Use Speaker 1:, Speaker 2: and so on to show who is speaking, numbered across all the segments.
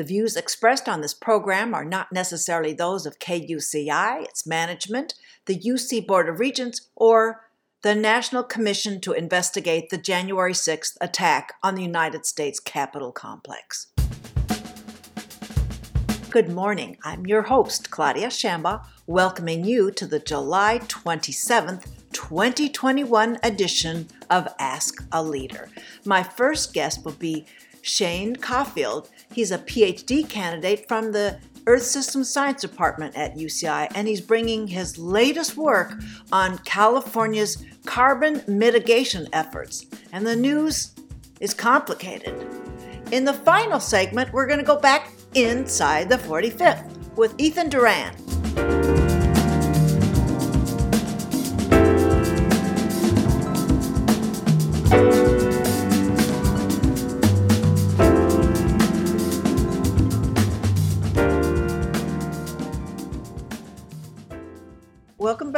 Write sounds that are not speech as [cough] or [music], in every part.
Speaker 1: The views expressed on this program are not necessarily those of KUCI, its management, the UC Board of Regents, or the National Commission to investigate the January 6th attack on the United States Capitol complex. Good morning. I'm your host, Claudia Shambaugh, welcoming you to the July 27th, 2021 edition of Ask a Leader. My first guest will be Shane Coffield. He's a PhD candidate from the Earth System Science Department at UCI, and he's bringing his latest work on California's carbon mitigation efforts. And the news is complicated. In the final segment, we're going to go back inside the 45th with Evan Duran.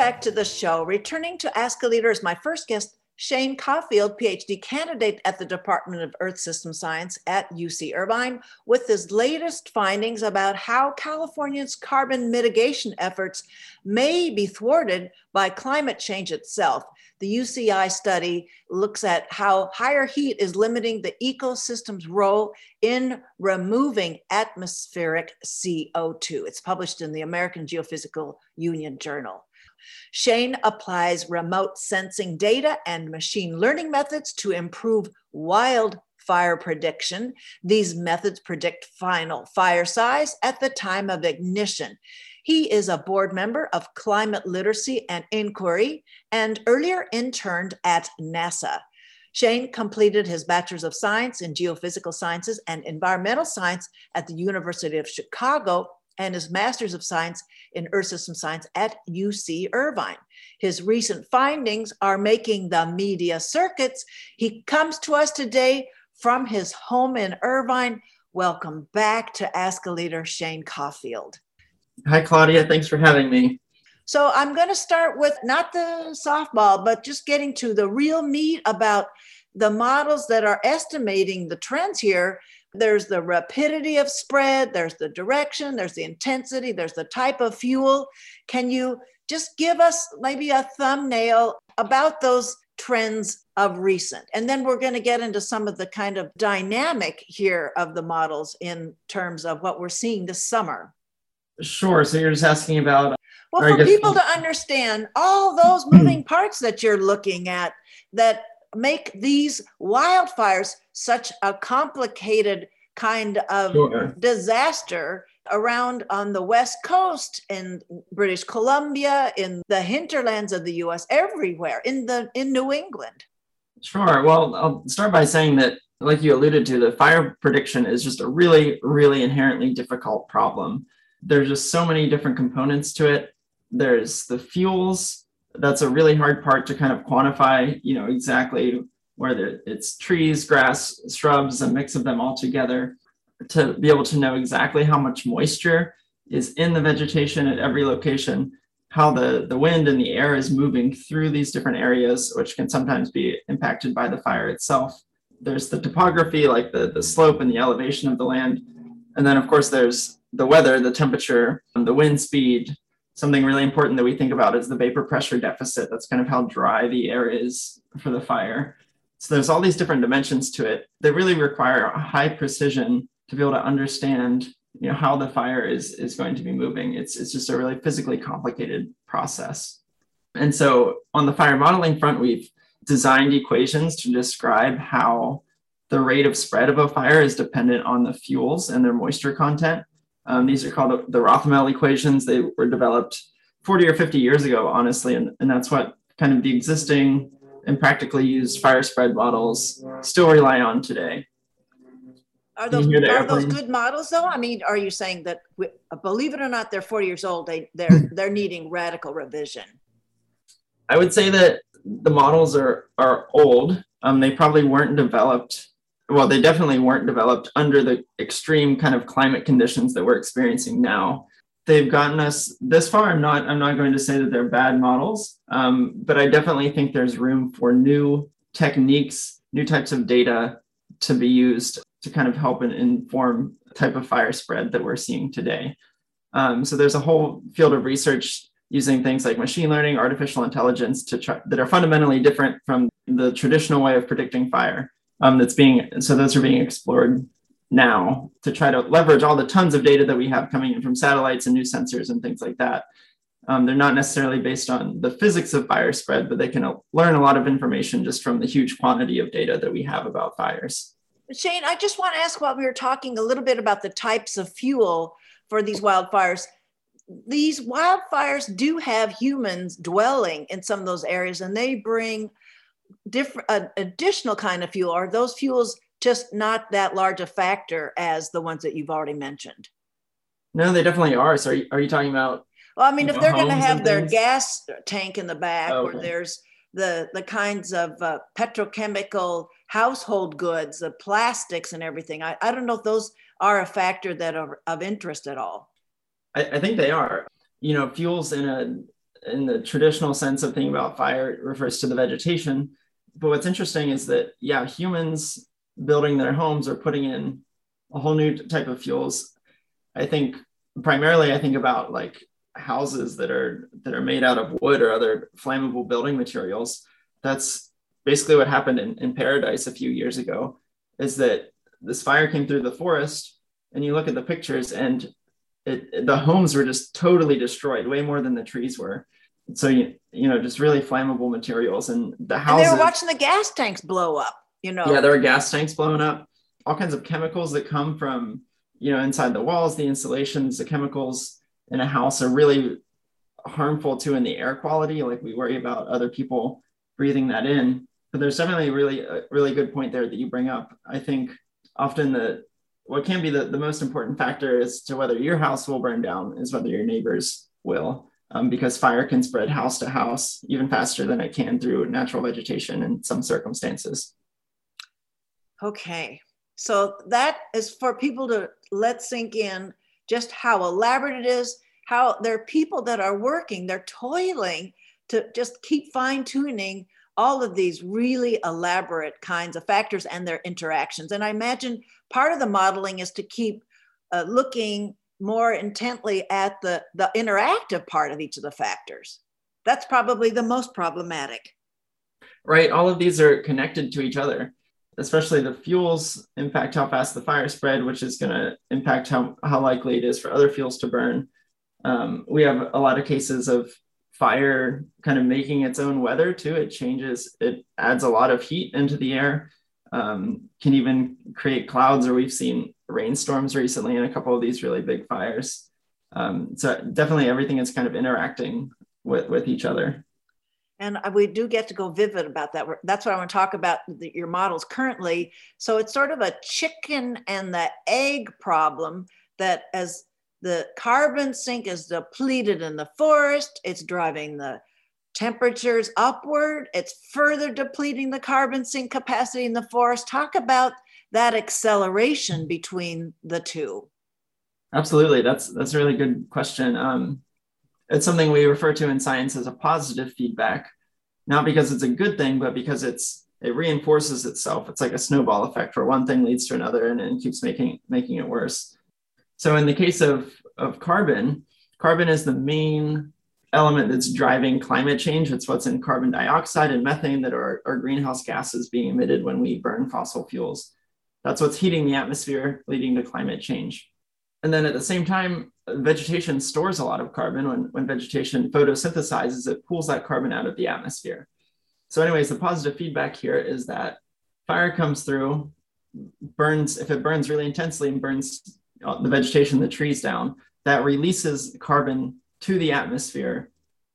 Speaker 1: Back to the show. Returning to Ask a Leader is my first guest, Shane Coffield, PhD candidate at the Department of Earth System Science at UC Irvine, with his latest findings about how California's carbon mitigation efforts may be thwarted by climate change itself. The UCI study looks at how higher heat is limiting the ecosystem's role in removing atmospheric CO2. It's published in the American Geophysical Union Journal. Shane applies remote sensing data and machine learning methods to improve wildfire prediction. These methods predict final fire size at the time of ignition. He is a board member of Climate Literacy and Inquiry and earlier interned at NASA. Shane completed his Bachelor's of Science in Geophysical Sciences and Environmental Science at the University of Chicago and his Master's of Science in Earth System Science at UC Irvine. His recent findings are making the media circuits. He comes to us today from his home in Irvine. Welcome back to Ask a Leader, Shane Coffield.
Speaker 2: Hi, Claudia. Thanks for having me.
Speaker 1: So, I'm going to start with not the softball, but just getting to the real meat about the models that are estimating the trends here there's the rapidity of spread, there's the direction, there's the intensity, there's the type of fuel. Can you just give us maybe a thumbnail about those trends of recent? And then we're going to get into some of the kind of dynamic here of the models in terms of what we're seeing this summer.
Speaker 2: Sure. So you're just asking about.
Speaker 1: Well, for people to understand all those moving [clears throat] parts that you're looking at that make these wildfires such a complicated kind of sure. disaster around on the west coast in british columbia in the hinterlands of the us everywhere in the in new england.
Speaker 2: Sure. Well i'll start by saying that like you alluded to the fire prediction is just a really really inherently difficult problem. There's just so many different components to it. There's the fuels that's a really hard part to kind of quantify you know exactly where it's trees grass shrubs a mix of them all together to be able to know exactly how much moisture is in the vegetation at every location how the, the wind and the air is moving through these different areas which can sometimes be impacted by the fire itself. There's the topography like the, the slope and the elevation of the land. And then of course there's the weather the temperature and the wind speed something really important that we think about is the vapor pressure deficit. That's kind of how dry the air is for the fire. So there's all these different dimensions to it that really require high precision to be able to understand you know how the fire is is going to be moving. It's it's just a really physically complicated process. And so on the fire modeling front, we've designed equations to describe how the rate of spread of a fire is dependent on the fuels and their moisture content. Um, these are called the Rothermel equations. They were developed 40 or 50 years ago, honestly, and, and that's what kind of the existing and practically used fire spread models still rely on today.
Speaker 1: Are those, are those good models though? I mean, are you saying that, we, believe it or not, they're 40 years old, they, they're, [laughs] they're needing radical revision?
Speaker 2: I would say that the models are, are old. Um, they probably weren't developed well, they definitely weren't developed under the extreme kind of climate conditions that we're experiencing now. They've gotten us this far. I'm not. I'm not going to say that they're bad models, um, but I definitely think there's room for new techniques, new types of data to be used to kind of help and inform type of fire spread that we're seeing today. Um, so there's a whole field of research using things like machine learning, artificial intelligence to try that are fundamentally different from the traditional way of predicting fire. Um, that's being so those are being explored now to try to leverage all the tons of data that we have coming in from satellites and new sensors and things like that. Um, they're not necessarily based on the physics of fire spread, but they can learn a lot of information just from the huge quantity of data that we have about fires.
Speaker 1: Shane, I just want to ask while we were talking a little bit about the types of fuel for these wildfires these wildfires do have humans dwelling in some of those areas and they bring different uh, additional kind of fuel are those fuels just not that large a factor as the ones that you've already mentioned
Speaker 2: no they definitely are so are you, are you talking about
Speaker 1: well i mean if they're going to have their gas tank in the back oh, okay. or there's the the kinds of uh, petrochemical household goods the plastics and everything I, I don't know if those are a factor that are of interest at all
Speaker 2: I, I think they are. You know, fuels in a in the traditional sense of thinking about fire refers to the vegetation. But what's interesting is that yeah, humans building their homes are putting in a whole new type of fuels. I think primarily I think about like houses that are that are made out of wood or other flammable building materials. That's basically what happened in, in Paradise a few years ago, is that this fire came through the forest and you look at the pictures and it, the homes were just totally destroyed, way more than the trees were. So you you know, just really flammable materials, and the houses.
Speaker 1: And they were watching the gas tanks blow up. You know.
Speaker 2: Yeah, there were gas tanks blowing up. All kinds of chemicals that come from you know inside the walls, the insulations, the chemicals in a house are really harmful too in the air quality. Like we worry about other people breathing that in. But there's definitely a really a really good point there that you bring up. I think often the what can be the, the most important factor as to whether your house will burn down is whether your neighbors will um, because fire can spread house to house even faster than it can through natural vegetation in some circumstances
Speaker 1: okay so that is for people to let sink in just how elaborate it is how there are people that are working they're toiling to just keep fine tuning all of these really elaborate kinds of factors and their interactions. And I imagine part of the modeling is to keep uh, looking more intently at the, the interactive part of each of the factors. That's probably the most problematic.
Speaker 2: Right. All of these are connected to each other, especially the fuels impact how fast the fire spread, which is going to impact how, how likely it is for other fuels to burn. Um, we have a lot of cases of fire kind of making its own weather too. It changes, it adds a lot of heat into the air, um, can even create clouds, or we've seen rainstorms recently and a couple of these really big fires. Um, so definitely everything is kind of interacting with, with each other.
Speaker 1: And we do get to go vivid about that. That's what I want to talk about the, your models currently. So it's sort of a chicken and the egg problem that as the carbon sink is depleted in the forest. It's driving the temperatures upward. It's further depleting the carbon sink capacity in the forest. Talk about that acceleration between the two.
Speaker 2: Absolutely, that's that's a really good question. Um, it's something we refer to in science as a positive feedback, not because it's a good thing, but because it's it reinforces itself. It's like a snowball effect where one thing leads to another and, and keeps making making it worse. So in the case of, of carbon, carbon is the main element that's driving climate change. It's what's in carbon dioxide and methane that are, are greenhouse gases being emitted when we burn fossil fuels. That's what's heating the atmosphere, leading to climate change. And then at the same time, vegetation stores a lot of carbon. When, when vegetation photosynthesizes, it pulls that carbon out of the atmosphere. So, anyways, the positive feedback here is that fire comes through, burns, if it burns really intensely and burns the vegetation, the trees down, that releases carbon to the atmosphere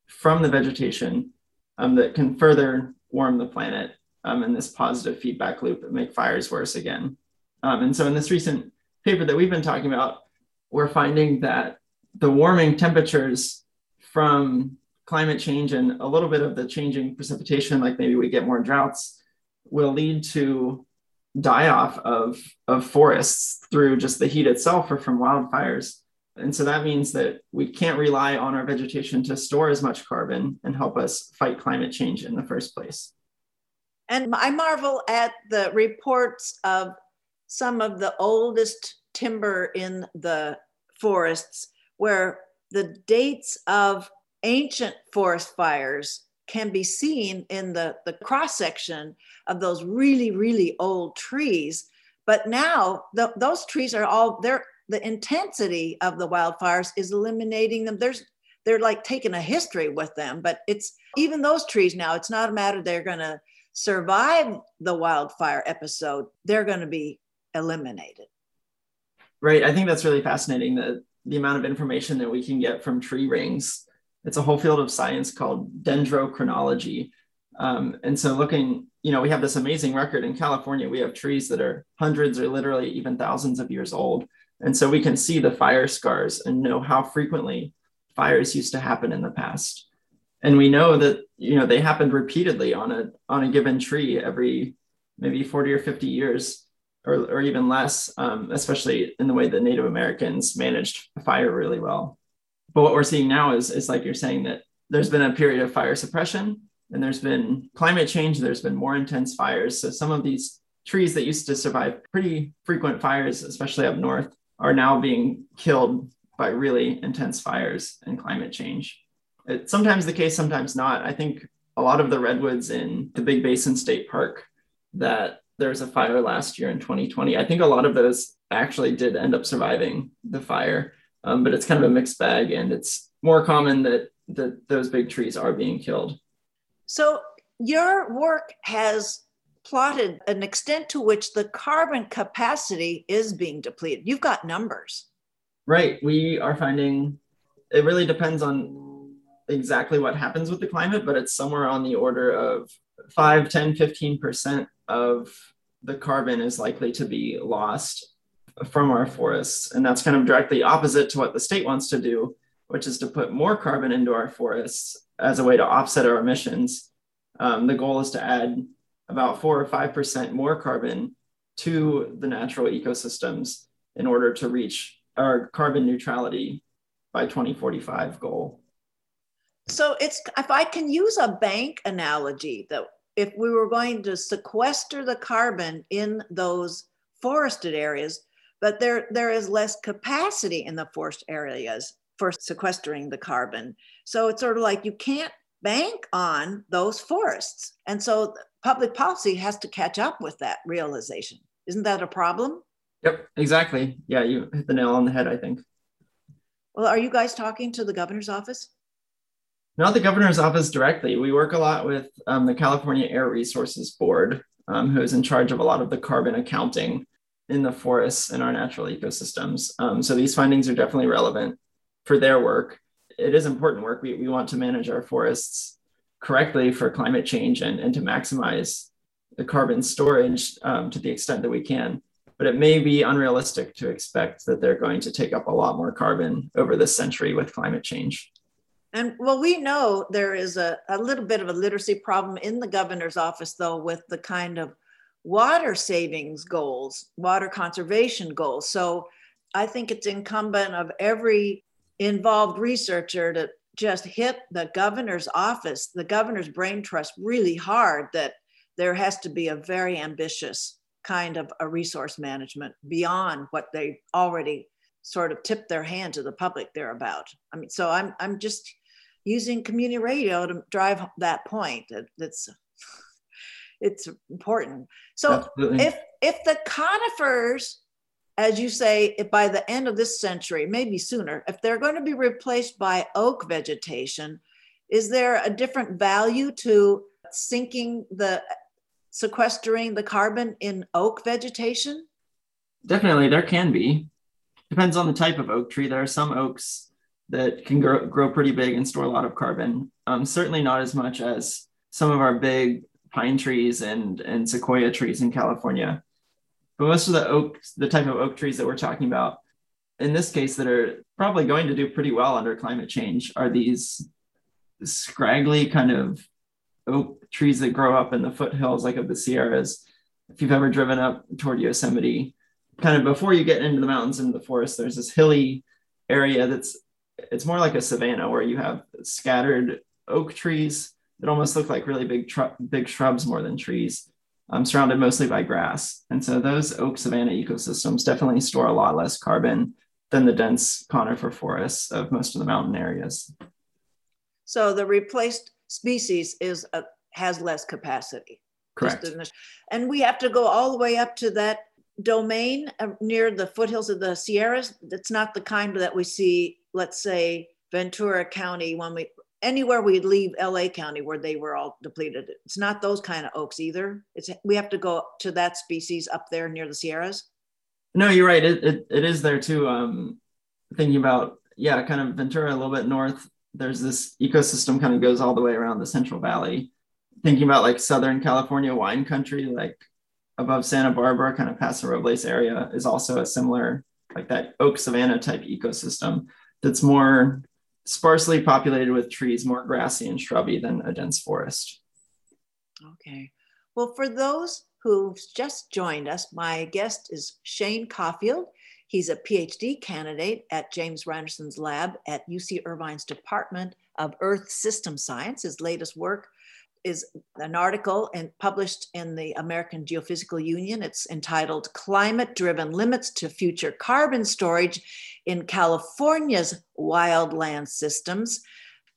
Speaker 2: from the vegetation um, that can further warm the planet um, in this positive feedback loop and make fires worse again. Um, and so in this recent paper that we've been talking about, we're finding that the warming temperatures from climate change and a little bit of the changing precipitation, like maybe we get more droughts, will lead to die off of, of forests through just the heat itself or from wildfires. And so that means that we can't rely on our vegetation to store as much carbon and help us fight climate change in the first place.
Speaker 1: And I marvel at the reports of some of the oldest timber in the forests where the dates of ancient forest fires can be seen in the, the cross section of those really, really old trees. But now the, those trees are all there. The intensity of the wildfires is eliminating them. There's they're like taking a history with them, but it's even those trees now, it's not a matter they're going to survive the wildfire episode, they're going to be eliminated.
Speaker 2: Right. I think that's really fascinating that the amount of information that we can get from tree rings. It's a whole field of science called dendrochronology. Um, and so looking, you know, we have this amazing record in California. We have trees that are hundreds or literally even thousands of years old. And so we can see the fire scars and know how frequently fires used to happen in the past. And we know that, you know, they happened repeatedly on a on a given tree every maybe 40 or 50 years or, or even less, um, especially in the way that Native Americans managed fire really well. But what we're seeing now is, is like you're saying that there's been a period of fire suppression and there's been climate change, there's been more intense fires. So some of these trees that used to survive pretty frequent fires, especially up north, are now being killed by really intense fires and climate change. It's sometimes the case, sometimes not. I think a lot of the redwoods in the Big Basin State Park that there was a fire last year in 2020. I think a lot of those actually did end up surviving the fire, um, but it's kind of a mixed bag, and it's more common that that those big trees are being killed.
Speaker 1: So your work has plotted an extent to which the carbon capacity is being depleted. You've got numbers.
Speaker 2: Right. We are finding it really depends on exactly what happens with the climate, but it's somewhere on the order of 5, 10, 15% of the carbon is likely to be lost from our forests. And that's kind of directly opposite to what the state wants to do, which is to put more carbon into our forests as a way to offset our emissions. Um, the goal is to add about four or 5% more carbon to the natural ecosystems in order to reach our carbon neutrality by 2045 goal.
Speaker 1: So it's if I can use a bank analogy that if we were going to sequester the carbon in those forested areas, but there, there is less capacity in the forest areas for sequestering the carbon. So it's sort of like you can't bank on those forests. And so public policy has to catch up with that realization. Isn't that a problem?
Speaker 2: Yep, exactly. Yeah, you hit the nail on the head, I think.
Speaker 1: Well, are you guys talking to the governor's office?
Speaker 2: Not the governor's office directly. We work a lot with um, the California Air Resources Board, um, who is in charge of a lot of the carbon accounting in the forests and our natural ecosystems. Um, so these findings are definitely relevant for their work. It is important work. We, we want to manage our forests correctly for climate change and, and to maximize the carbon storage um, to the extent that we can. But it may be unrealistic to expect that they're going to take up a lot more carbon over this century with climate change.
Speaker 1: And well, we know there is a, a little bit of a literacy problem in the governor's office, though, with the kind of water savings goals, water conservation goals. So I think it's incumbent of every involved researcher to just hit the governor's office, the governor's brain trust really hard that there has to be a very ambitious kind of a resource management beyond what they already sort of tip their hand to the public they're about. I mean, so I'm I'm just using community radio to drive that point. That's it's important. So Absolutely. if if the conifers, as you say, if by the end of this century, maybe sooner, if they're going to be replaced by oak vegetation, is there a different value to sinking the sequestering the carbon in oak vegetation?
Speaker 2: Definitely, there can be depends on the type of oak tree. There are some oaks that can grow, grow pretty big and store a lot of carbon. Um, certainly not as much as some of our big pine trees and, and sequoia trees in California. But most of the oak, the type of oak trees that we're talking about, in this case, that are probably going to do pretty well under climate change, are these scraggly kind of oak trees that grow up in the foothills, like of the Sierras. If you've ever driven up toward Yosemite, kind of before you get into the mountains into the forest, there's this hilly area that's it's more like a savanna where you have scattered oak trees that almost look like really big tr- big shrubs more than trees. um, surrounded mostly by grass. And so those oak savanna ecosystems definitely store a lot less carbon than the dense conifer forests of most of the mountain areas.
Speaker 1: So the replaced species is a, has less capacity.
Speaker 2: Correct.
Speaker 1: And we have to go all the way up to that domain uh, near the foothills of the Sierras. It's not the kind that we see, let's say, Ventura County when we anywhere we leave LA County where they were all depleted. It's not those kind of oaks either. It's we have to go to that species up there near the Sierras.
Speaker 2: No, you're right. It it, it is there too. Um, thinking about yeah, kind of Ventura a little bit north. There's this ecosystem kind of goes all the way around the Central Valley. Thinking about like Southern California wine country, like above Santa Barbara, kind of Paso Robles area, is also a similar like that oak savanna type ecosystem that's more sparsely populated with trees, more grassy and shrubby than a dense forest.
Speaker 1: Okay. Well, for those who've just joined us, my guest is Shane Coffield. He's a PhD candidate at James Randerson's lab at UC Irvine's Department of Earth System Science. His latest work is an article and published in the American Geophysical Union. It's entitled Climate Driven Limits to Future Carbon Storage in California's Wildland Systems.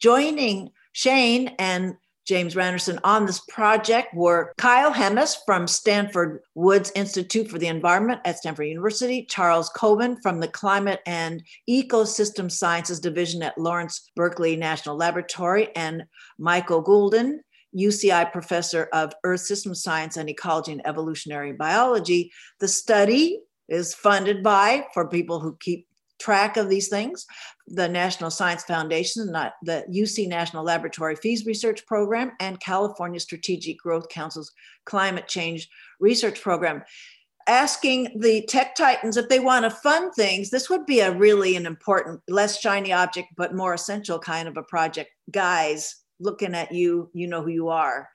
Speaker 1: Joining Shane and James Randerson on this project were Kyle Hemes from Stanford Woods Institute for the Environment at Stanford University, Charles Koven from the Climate and Ecosystem Sciences Division at Lawrence Berkeley National Laboratory, and Michael Goulden UCI professor of Earth System Science and Ecology and Evolutionary Biology. The study is funded by, for people who keep track of these things, the National Science Foundation, not the UC National Laboratory Fees Research Program, and California Strategic Growth Council's Climate Change Research Program. Asking the tech titans if they want to fund things, this would be a really an important, less shiny object, but more essential kind of a project. Guys, looking at you, you know who you are.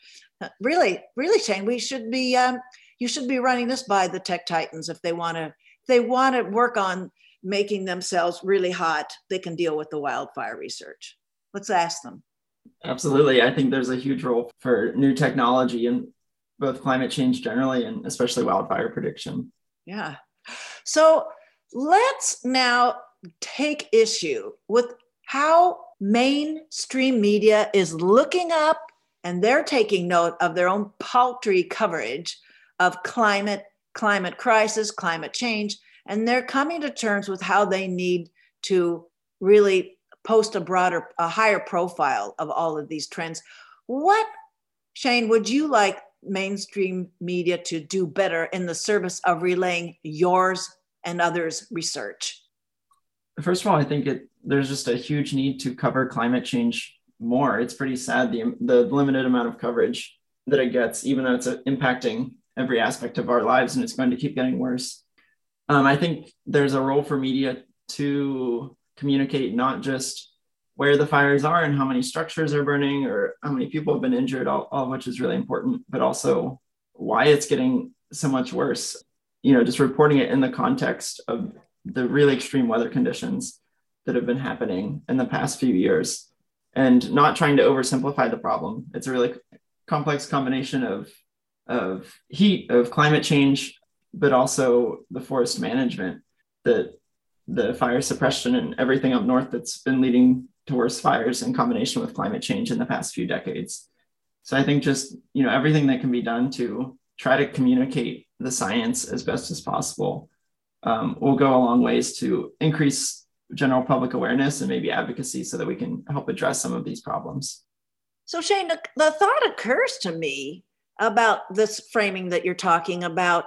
Speaker 1: Really, really, Shane, we should be um, you should be running this by the tech titans if they want to they want to work on making themselves really hot. They can deal with the wildfire research. Let's ask them.
Speaker 2: Absolutely, I think there's a huge role for new technology in both climate change generally and especially wildfire prediction.
Speaker 1: Yeah. So let's now take issue with how mainstream media is looking up and they're taking note of their own paltry coverage of climate, climate crisis, climate change, and they're coming to terms with how they need to really post a broader, a higher profile of all of these trends. What, Shane, would you like mainstream media to do better in the service of relaying yours and others' research?
Speaker 2: First of all, I think it there's just a huge need to cover climate change more. It's pretty sad the the limited amount of coverage that it gets, even though it's uh, impacting every aspect of our lives, and it's going to keep getting worse. Um, I think there's a role for media to communicate not just where the fires are and how many structures are burning or how many people have been injured, all, all of which is really important, but also why it's getting so much worse. You know, just reporting it in the context of the really extreme weather conditions that have been happening in the past few years and not trying to oversimplify the problem. It's a really complex combination of, of heat, of climate change, but also the forest management that the fire suppression and everything up north that's been leading to worse fires in combination with climate change in the past few decades. So I think just, you know, everything that can be done to try to communicate the science as best as possible um, will go a long ways to increase general public awareness and maybe advocacy so that we can help address some of these problems.
Speaker 1: So, Shane, the, the thought occurs to me about this framing that you're talking about.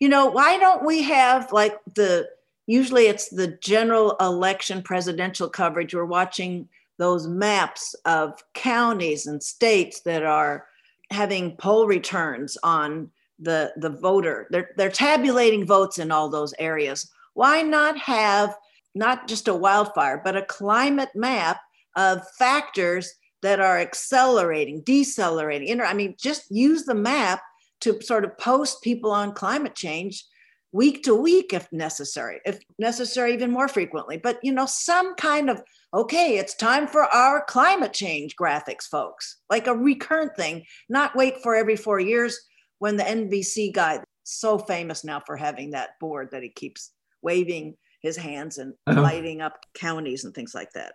Speaker 1: You know, why don't we have like the usually it's the general election presidential coverage? We're watching those maps of counties and states that are having poll returns on the the voter. They're they're tabulating votes in all those areas. Why not have not just a wildfire, but a climate map of factors that are accelerating, decelerating. Inter- I mean, just use the map to sort of post people on climate change week to week if necessary, if necessary, even more frequently. But, you know, some kind of, okay, it's time for our climate change graphics, folks, like a recurrent thing, not wait for every four years when the NBC guy, so famous now for having that board that he keeps waving his hands and uh-huh. lighting up counties and things like that.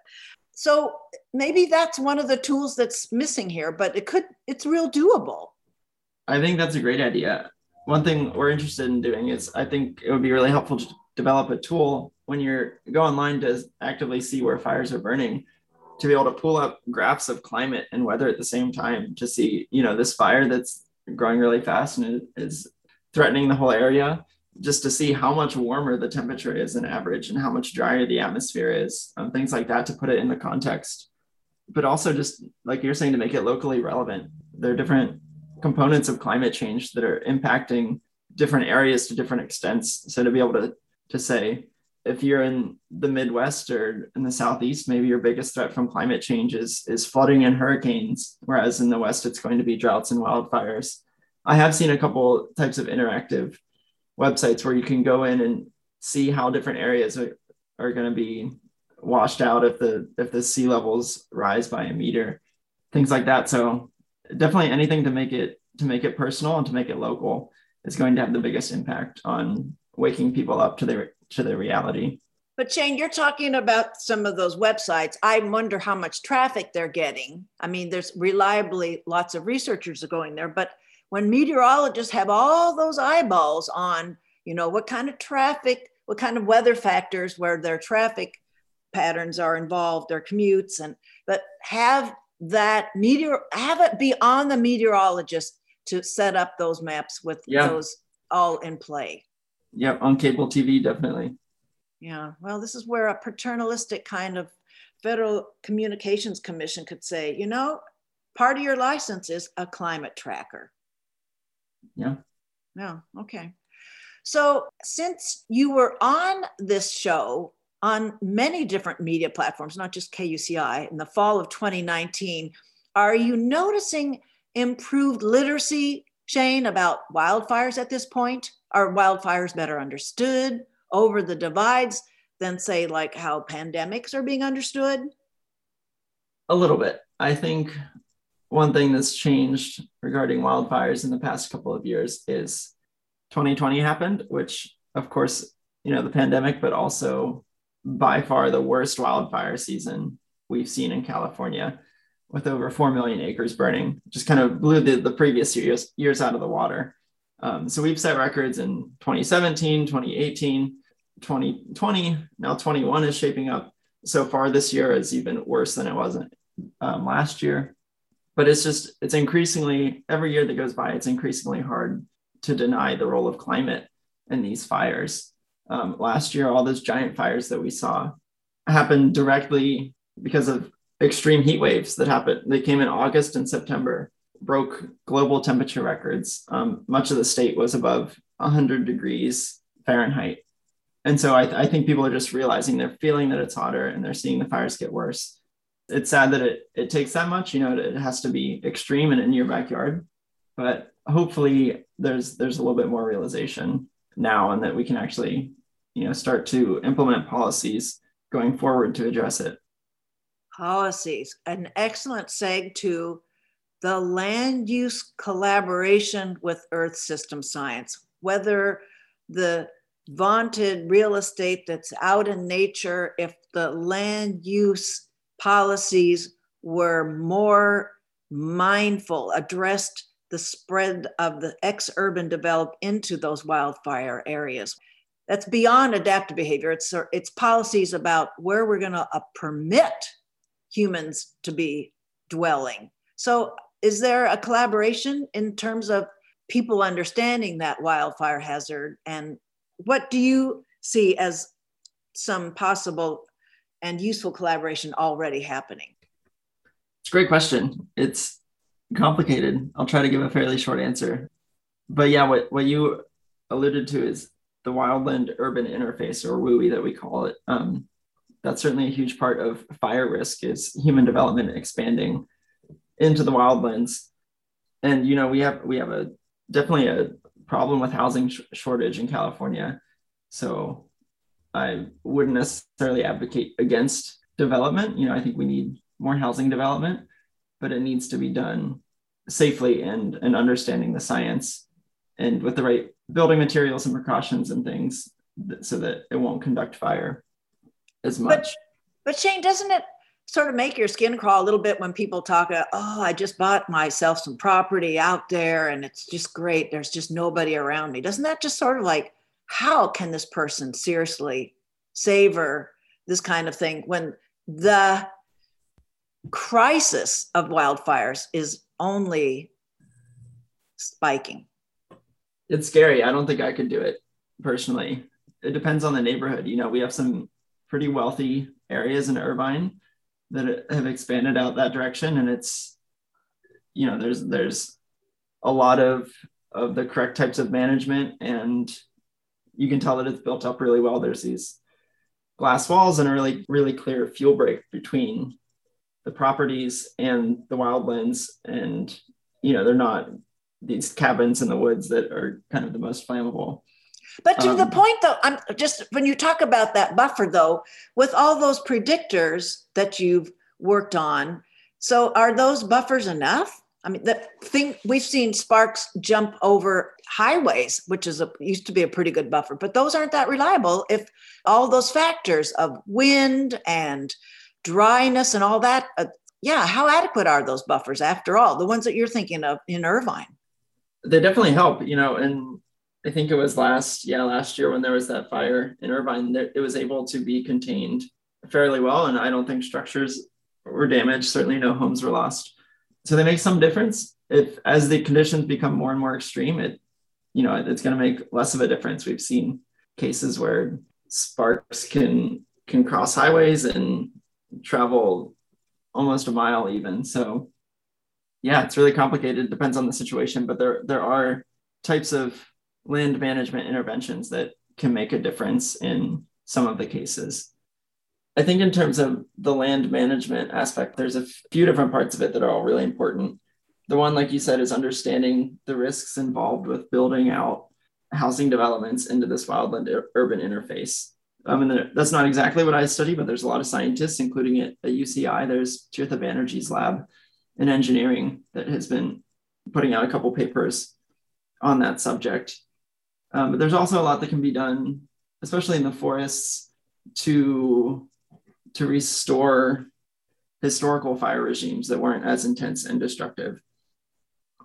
Speaker 1: So maybe that's one of the tools that's missing here, but it could, it's real doable.
Speaker 2: I think that's a great idea. One thing we're interested in doing is I think it would be really helpful to develop a tool when you're go online to actively see where fires are burning to be able to pull up graphs of climate and weather at the same time to see, you know, this fire that's growing really fast and is threatening the whole area just to see how much warmer the temperature is than average and how much drier the atmosphere is, um, things like that to put it in the context. But also, just like you're saying, to make it locally relevant. There are different components of climate change that are impacting different areas to different extents. So, to be able to, to say, if you're in the Midwest or in the Southeast, maybe your biggest threat from climate change is, is flooding and hurricanes, whereas in the West, it's going to be droughts and wildfires. I have seen a couple types of interactive websites where you can go in and see how different areas are, are going to be washed out if the if the sea levels rise by a meter things like that so definitely anything to make it to make it personal and to make it local is going to have the biggest impact on waking people up to their to their reality
Speaker 1: but Shane, you're talking about some of those websites. I wonder how much traffic they're getting. I mean, there's reliably lots of researchers are going there, but when meteorologists have all those eyeballs on, you know, what kind of traffic, what kind of weather factors where their traffic patterns are involved, their commutes, and but have that meteor have it be on the meteorologist to set up those maps with yeah. those all in play.
Speaker 2: Yep, on cable TV, definitely.
Speaker 1: Yeah, well, this is where a paternalistic kind of Federal Communications Commission could say, you know, part of your license is a climate tracker.
Speaker 2: Yeah.
Speaker 1: Yeah. Okay. So, since you were on this show on many different media platforms, not just KUCI, in the fall of 2019, are you noticing improved literacy, Shane, about wildfires at this point? Are wildfires better understood over the divides than, say, like how pandemics are being understood?
Speaker 2: A little bit. I think one thing that's changed regarding wildfires in the past couple of years is 2020 happened, which of course, you know, the pandemic, but also by far the worst wildfire season we've seen in California with over 4 million acres burning, just kind of blew the, the previous years, years out of the water. Um, so we've set records in 2017, 2018, 2020, now 21 is shaping up. So far this year is even worse than it was um, last year. But it's just it's increasingly every year that goes by it's increasingly hard to deny the role of climate in these fires um, last year all those giant fires that we saw happened directly because of extreme heat waves that happened they came in august and september broke global temperature records um, much of the state was above 100 degrees fahrenheit and so I, th- I think people are just realizing they're feeling that it's hotter and they're seeing the fires get worse it's sad that it it takes that much. You know, it, has to be extreme and in your backyard. But hopefully, there's there's a little bit more realization now, and that we can actually, you know, start to implement policies going forward to address it.
Speaker 1: Policies, an excellent seg to the land use collaboration with Earth system science, whether the vaunted real estate that's out in nature, if the land use policies were more mindful, addressed the spread of the ex urban develop into those wildfire areas. That's beyond adaptive behavior. It's, it's policies about where we're going to uh, permit humans to be dwelling. So, is there a collaboration in terms of people understanding that wildfire hazard? And what do you see as some possible and useful collaboration already happening?
Speaker 2: It's a great question. It's complicated. I'll try to give a fairly short answer. But yeah, what, what you alluded to is the wildland urban interface or WUI that we call it. Um, that's certainly a huge part of fire risk is human development expanding into the wildlands. And you know, we have we have a definitely a problem with housing sh- shortage in California. So I wouldn't necessarily advocate against development. You know, I think we need more housing development, but it needs to be done safely and and understanding the science and with the right building materials and precautions and things so that it won't conduct fire as much.
Speaker 1: But, but Shane, doesn't it sort of make your skin crawl a little bit when people talk about, oh, I just bought myself some property out there and it's just great. There's just nobody around me. Doesn't that just sort of like, how can this person seriously savor this kind of thing when the crisis of wildfires is only spiking?
Speaker 2: It's scary. I don't think I could do it personally. It depends on the neighborhood. You know, we have some pretty wealthy areas in Irvine that have expanded out that direction and it's you know there's there's a lot of of the correct types of management and you can tell that it's built up really well there's these glass walls and a really really clear fuel break between the properties and the wildlands and you know they're not these cabins in the woods that are kind of the most flammable
Speaker 1: but to um, the point, though, I'm just when you talk about that buffer, though, with all those predictors that you've worked on, so are those buffers enough? I mean, the thing we've seen sparks jump over highways, which is a used to be a pretty good buffer, but those aren't that reliable if all those factors of wind and dryness and all that. Uh, yeah, how adequate are those buffers after all? The ones that you're thinking of in Irvine?
Speaker 2: They definitely help, you know, and I think it was last, yeah, last year when there was that fire in Irvine, it was able to be contained fairly well. And I don't think structures were damaged. Certainly no homes were lost. So they make some difference. If as the conditions become more and more extreme, it, you know, it's going to make less of a difference. We've seen cases where sparks can can cross highways and travel almost a mile even. So yeah, it's really complicated. It depends on the situation, but there there are types of land management interventions that can make a difference in some of the cases. I think, in terms of the land management aspect, there's a few different parts of it that are all really important. The one, like you said, is understanding the risks involved with building out housing developments into this wildland urban interface. I mean, that's not exactly what I study, but there's a lot of scientists, including at, at UCI. There's Tirtha Banerjee's lab in engineering that has been putting out a couple papers on that subject. Um, but there's also a lot that can be done, especially in the forests, to to restore historical fire regimes that weren't as intense and destructive.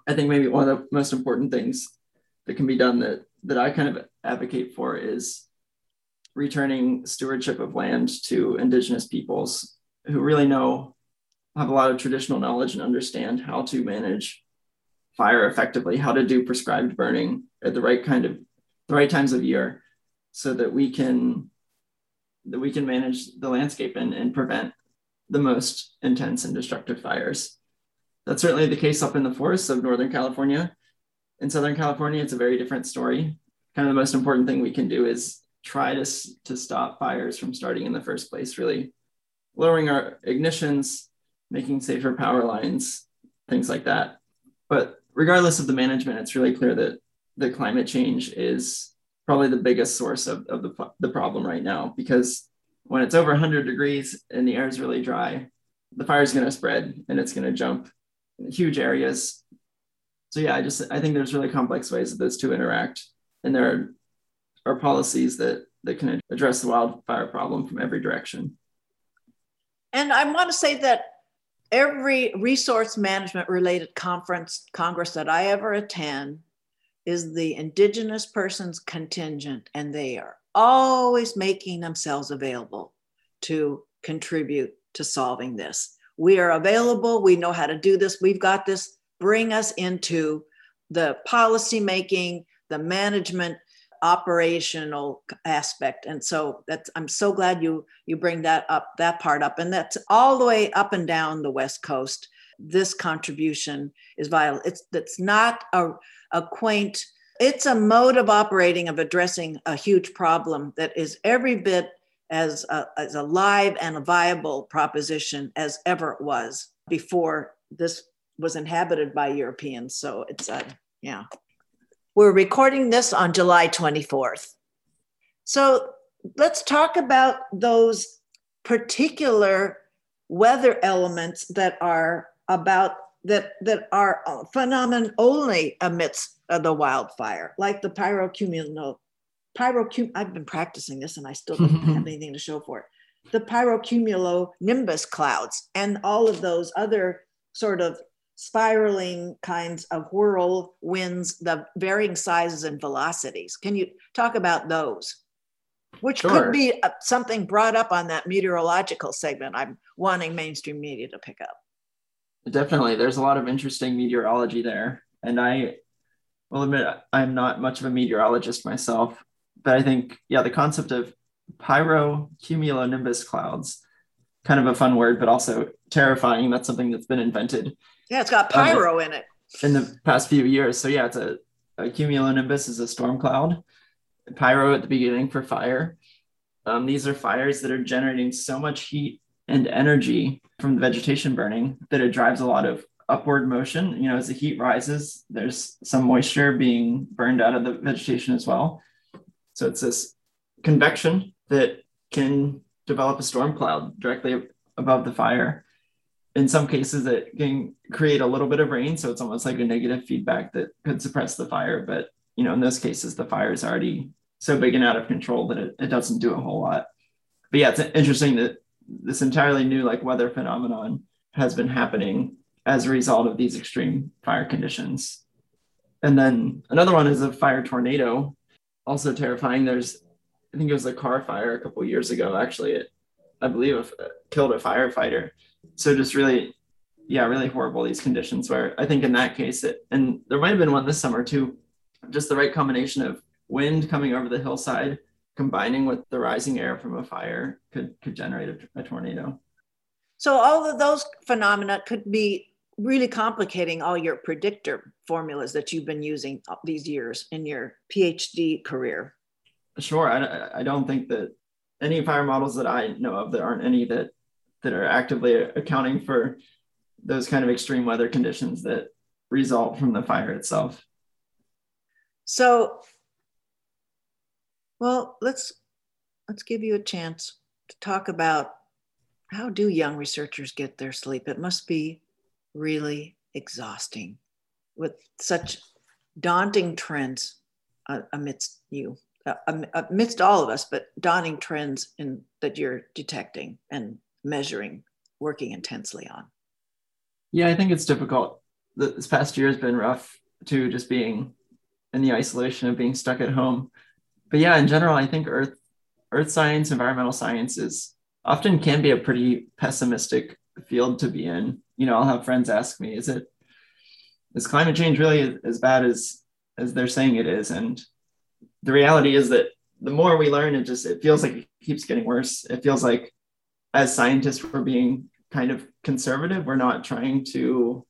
Speaker 2: I think maybe one of the most important things that can be done that that I kind of advocate for is returning stewardship of land to indigenous peoples who really know have a lot of traditional knowledge and understand how to manage fire effectively, how to do prescribed burning at the right kind of the right times of year so that we can that we can manage the landscape and, and prevent the most intense and destructive fires. That's certainly the case up in the forests of Northern California. In Southern California, it's a very different story. Kind of the most important thing we can do is try to, to stop fires from starting in the first place, really lowering our ignitions, making safer power lines, things like that. But regardless of the management, it's really clear that the climate change is probably the biggest source of, of the, the problem right now because when it's over 100 degrees and the air is really dry, the fire is going to spread and it's going to jump huge areas. So yeah, I just I think there's really complex ways that those two interact, and there are, are policies that that can address the wildfire problem from every direction.
Speaker 1: And I want to say that every resource management related conference congress that I ever attend is the indigenous persons contingent, and they are always making themselves available to contribute to solving this. We are available. We know how to do this. We've got this. Bring us into the policy making, the management, operational aspect. And so that's I'm so glad you you bring that up, that part up. And that's all the way up and down the West Coast. This contribution is vital. It's it's not a a quaint, it's a mode of operating of addressing a huge problem that is every bit as, a, as alive and a viable proposition as ever it was before this was inhabited by Europeans. So it's a, yeah. We're recording this on July 24th. So let's talk about those particular weather elements that are about that that are phenomenon only amidst uh, the wildfire, like the pyrocumulo. Pyrocum. I've been practicing this, and I still don't [laughs] have anything to show for it. The pyrocumulonimbus clouds, and all of those other sort of spiraling kinds of whirlwinds, the varying sizes and velocities. Can you talk about those? Which sure. could be uh, something brought up on that meteorological segment I'm wanting mainstream media to pick up.
Speaker 2: Definitely. There's a lot of interesting meteorology there. And I will admit I'm not much of a meteorologist myself, but I think, yeah, the concept of pyrocumulonimbus clouds, kind of a fun word, but also terrifying. That's something that's been invented
Speaker 1: yeah, it's got pyro in it.
Speaker 2: In the past few years. So yeah, it's a, a cumulonimbus is a storm cloud. Pyro at the beginning for fire. Um, these are fires that are generating so much heat and energy from the vegetation burning that it drives a lot of upward motion. You know, as the heat rises, there's some moisture being burned out of the vegetation as well. So it's this convection that can develop a storm cloud directly above the fire. In some cases it can create a little bit of rain so it's almost like a negative feedback that could suppress the fire but you know in those cases the fire is already so big and out of control that it, it doesn't do a whole lot. But yeah it's interesting that this entirely new like weather phenomenon has been happening as a result of these extreme fire conditions. And then another one is a fire tornado also terrifying. There's i think it was a car fire a couple years ago actually. It i believe it killed a firefighter. So just really yeah really horrible these conditions where i think in that case it and there might have been one this summer too just the right combination of wind coming over the hillside combining with the rising air from a fire could could generate a, a tornado.
Speaker 1: So all of those phenomena could be really complicating all your predictor formulas that you've been using these years in your phd career
Speaker 2: sure i, I don't think that any fire models that i know of there aren't any that that are actively accounting for those kind of extreme weather conditions that result from the fire itself.
Speaker 1: So, well, let's let's give you a chance to talk about how do young researchers get their sleep? It must be really exhausting with such daunting trends uh, amidst you, uh, amidst all of us, but daunting trends in that you're detecting and measuring, working intensely on?
Speaker 2: Yeah, I think it's difficult. This past year has been rough too, just being in the isolation of being stuck at home. But yeah, in general, I think earth earth science, environmental sciences often can be a pretty pessimistic field to be in. You know, I'll have friends ask me, is it is climate change really as bad as as they're saying it is? And the reality is that the more we learn, it just it feels like it keeps getting worse. It feels like as scientists, we're being kind of conservative. We're not trying to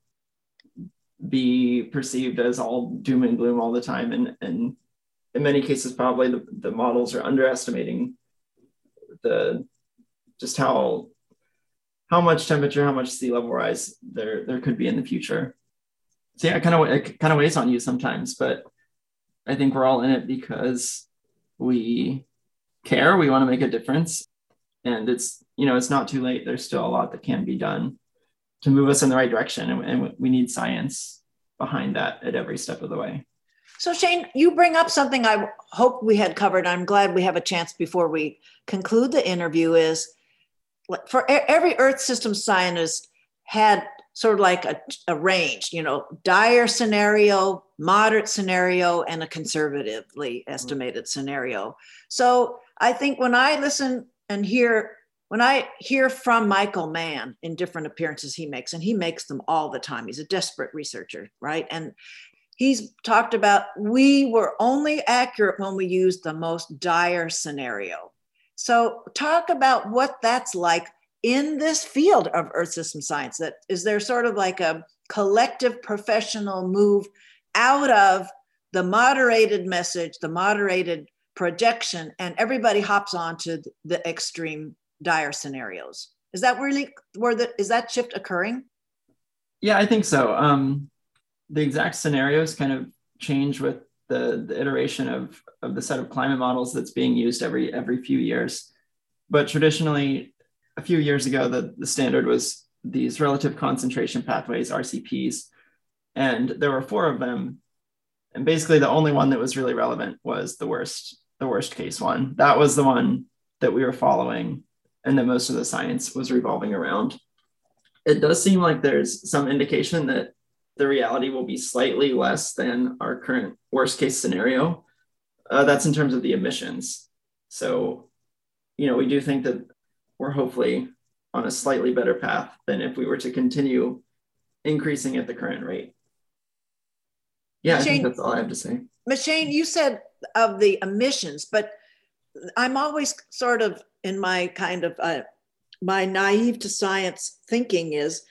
Speaker 2: be perceived as all doom and gloom all the time. And, and in many cases, probably the, the models are underestimating the just how how much temperature, how much sea level rise there there could be in the future. So yeah, it kind of it kind of weighs on you sometimes, but I think we're all in it because we care, we want to make a difference, and it's you know it's not too late. There's still a lot that can be done to move us in the right direction. And, we need science behind that at every step of the way.
Speaker 1: So shane you bring up something i hope we had covered. I'm glad we have a chance before we conclude the interview is for every earth system scientist had sort of like a, a range you know dire scenario moderate scenario and a conservatively estimated mm-hmm. scenario so i think when i listen and hear when I hear from Michael Mann in different appearances he makes, and he makes them all the time, he's a desperate researcher, right? And he's talked about we were only accurate when we used the most dire scenario. So, talk about what that's like in this field of Earth system science. That is there sort of like a collective professional move out of the moderated message, the moderated projection and everybody hops onto the extreme dire scenarios? Is that really where the is that shift occurring?
Speaker 2: Yeah i think so. Um the exact scenarios kind of change with the, the iteration of of the set of climate models that's being used every every few years. But traditionally a few years ago the, the standard was these relative concentration pathways, RCPs, and there were four of them. And basically, the only one that was really relevant was the worst, the worst case one. That was the one that we were following, and that most of the science was revolving around. It does seem like there's some indication that the reality will be slightly less than our current worst case scenario. Uh, that's in terms of the emissions. So, you know, we do think that we're hopefully on a slightly better path than if we were to continue increasing at the current rate. Yeah, I think that's all I have to say.
Speaker 1: Machine, you said of the emissions, but I'm always sort of in my kind of uh, my naive to science thinking is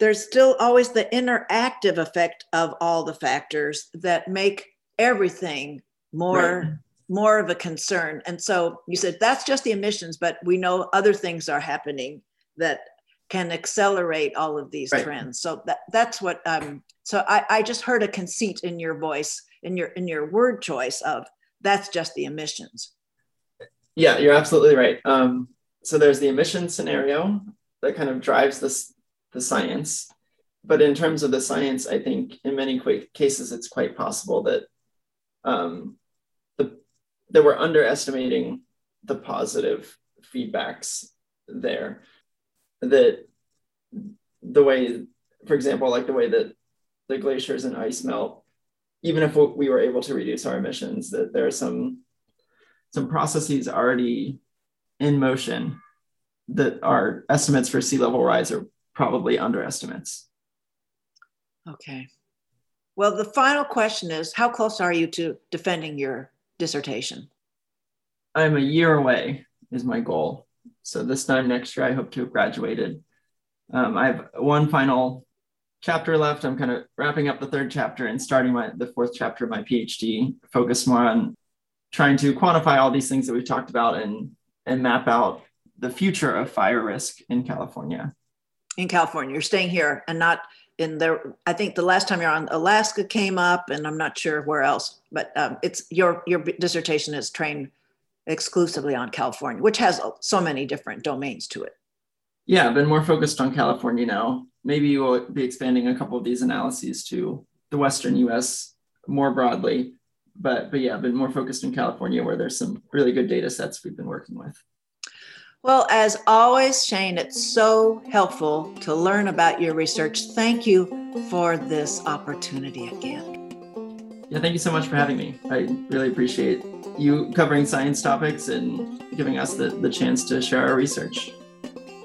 Speaker 1: there's still always the interactive effect of all the factors that make everything more. More of a concern and so you said that's just the emissions but we know other things are happening that can accelerate all of these right. trends so that that's what um so I, I just heard a conceit in your voice in your in your word choice of that's just the emissions
Speaker 2: yeah you're absolutely right um so there's the emission scenario that kind of drives this the science. But in terms of the science, I think in many cases it's quite possible that um, that we're underestimating the positive feedbacks there. That the way, for example, like the way that the glaciers and ice melt, even if we were able to reduce our emissions, that there are some some processes already in motion that our estimates for sea level rise are probably underestimates.
Speaker 1: Okay. Well, the final question is how close are you to defending your dissertation?
Speaker 2: I'm a year away, is my goal. So this time next year, I hope to have graduated. Um, I have one final chapter left. I'm kind of wrapping up the third chapter and starting my the fourth chapter of my PhD, focused more on trying to quantify all these things that we've talked about and and map out the future of fire risk in California
Speaker 1: in California. You're staying here and not in there. I think the last time you're on Alaska came up, and I'm not sure where else. But um, it's your your dissertation is trained exclusively on California, which has so many different domains to it.
Speaker 2: Yeah, I've been more focused on California now. Maybe you will be expanding a couple of these analyses to the Western U.S. more broadly. But but yeah, I've been more focused in California, where there's some really good data sets we've been working with.
Speaker 1: Well, as always, Shane, it's so helpful to learn about your research. Thank you for this opportunity again.
Speaker 2: Yeah, thank you so much for having me. I really appreciate you covering science topics and giving us the, the chance to share our research.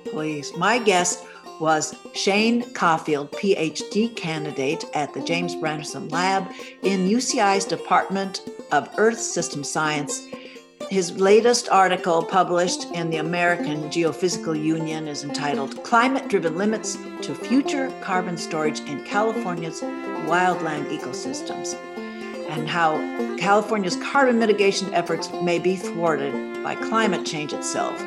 Speaker 1: Please. My guest was Shane Coffield, PhD candidate at the James Randerson Lab in UCI's Department of Earth System Science his latest article published in the American Geophysical Union is entitled Climate Driven Limits to Future Carbon Storage in California's Wildland Ecosystems, and how California's carbon mitigation efforts may be thwarted by climate change itself.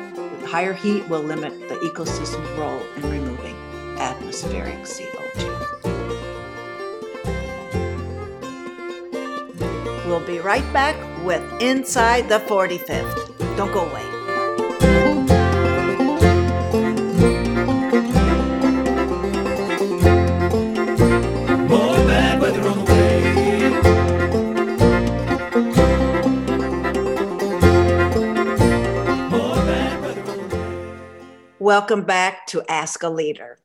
Speaker 1: Higher heat will limit the ecosystem's role in removing atmospheric CO2. We'll be right back with Inside the 45th. Don't go away. Welcome back to Ask a Leader.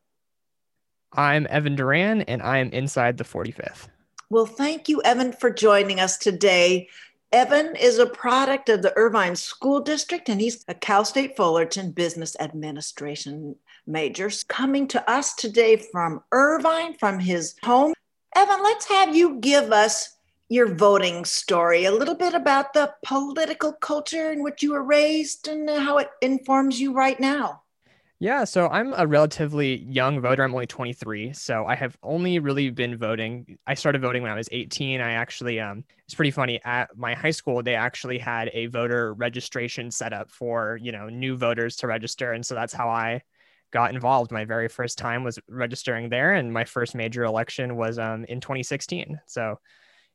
Speaker 3: I'm Evan Duran, and I'm inside the 45th.
Speaker 1: Well, thank you, Evan, for joining us today. Evan is a product of the Irvine School District, and he's a Cal State Fullerton business administration major. Coming to us today from Irvine, from his home. Evan, let's have you give us your voting story, a little bit about the political culture in which you were raised and how it informs you right now.
Speaker 3: Yeah, so I'm a relatively young voter. I'm only 23, so I have only really been voting. I started voting when I was 18. I actually, um, it's pretty funny. At my high school, they actually had a voter registration set up for you know new voters to register, and so that's how I got involved. My very first time was registering there, and my first major election was um, in 2016. So,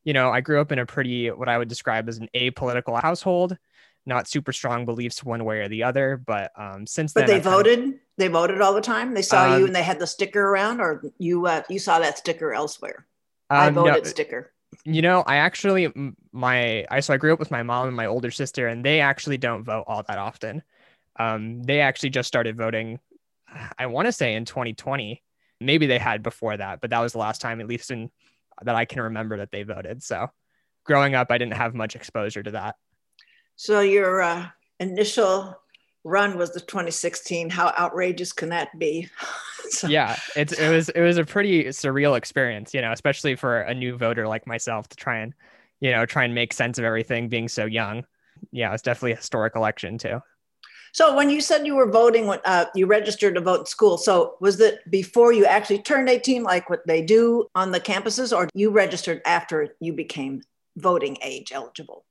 Speaker 3: you know, I grew up in a pretty what I would describe as an apolitical household not super strong beliefs one way or the other. But um, since
Speaker 1: but
Speaker 3: then,
Speaker 1: they voted. Kind
Speaker 3: of,
Speaker 1: They voted all the time. They saw
Speaker 3: Um,
Speaker 1: you and they had the sticker around, or you uh, you saw that sticker elsewhere. I
Speaker 3: Um, no,
Speaker 1: voted sticker.
Speaker 3: you know, I actually my I so I grew up with my mom and my older sister, and they actually don't vote all that often. Um, they actually just started voting. I want to say in 2020. Maybe they had before that, but that was the last time, at least in that I can remember, that they voted. So, growing up, I didn't have much exposure to that.
Speaker 1: So your uh, initial run was the 2016. How outrageous can that be? [laughs] So-
Speaker 3: yeah it's it was it was a pretty surreal experience you know especially for a new voter like myself to try and you know try and make sense of everything being so young yeah it's definitely a historic election too
Speaker 1: So when you said you were voting, when uh, you registered to vote in school, so was it before you actually turned 18, like what they do on the campuses, or you registered after you became voting age eligible?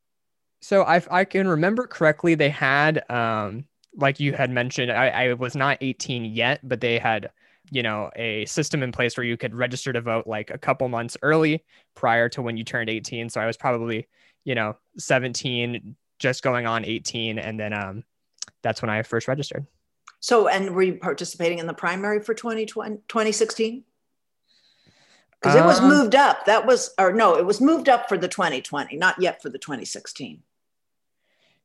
Speaker 3: So i i can remember correctly they had um like you had mentioned I, I was not 18 yet but they had you know a system in place where you could register to vote like a couple months early prior to when you turned 18 so i was probably you know 17 just going on 18 and then um that's when i first registered
Speaker 1: So, and were you participating in the primary for 2020, 2016? Because it was
Speaker 3: Um,
Speaker 1: moved up. That was, or no, it was moved up for the 2020, not yet for the 2016.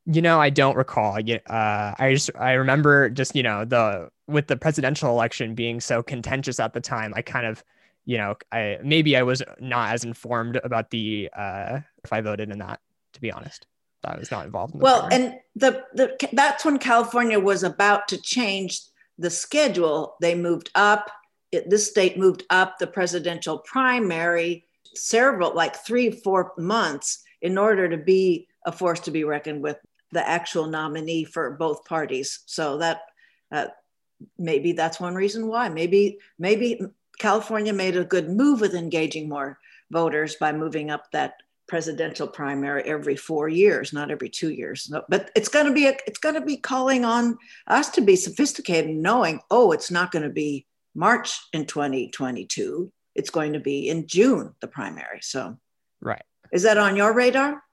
Speaker 3: You know, I don't recall. Uh, I just I remember just you know the with the presidential election being so contentious at the time. I kind of, you know, I maybe I was not as informed about the uh, if I voted in that. To be honest, I was not involved. In the
Speaker 1: Well,
Speaker 3: primary.
Speaker 1: and the, the that's when California was about to change the schedule. They moved up. It, this state moved up the presidential primary several, like three, four months, in order to be a force to be reckoned with, the actual nominee for both parties. So that uh, maybe that's one reason why. Maybe maybe California made a good move with engaging more voters by moving up that presidential primary every four years, not every two years. No, but it's going to be a, it's going to be calling on us to be sophisticated, knowing oh, it's not going to be March in 2022. It's going to be in June the primary. So
Speaker 3: right.
Speaker 1: is that on your radar?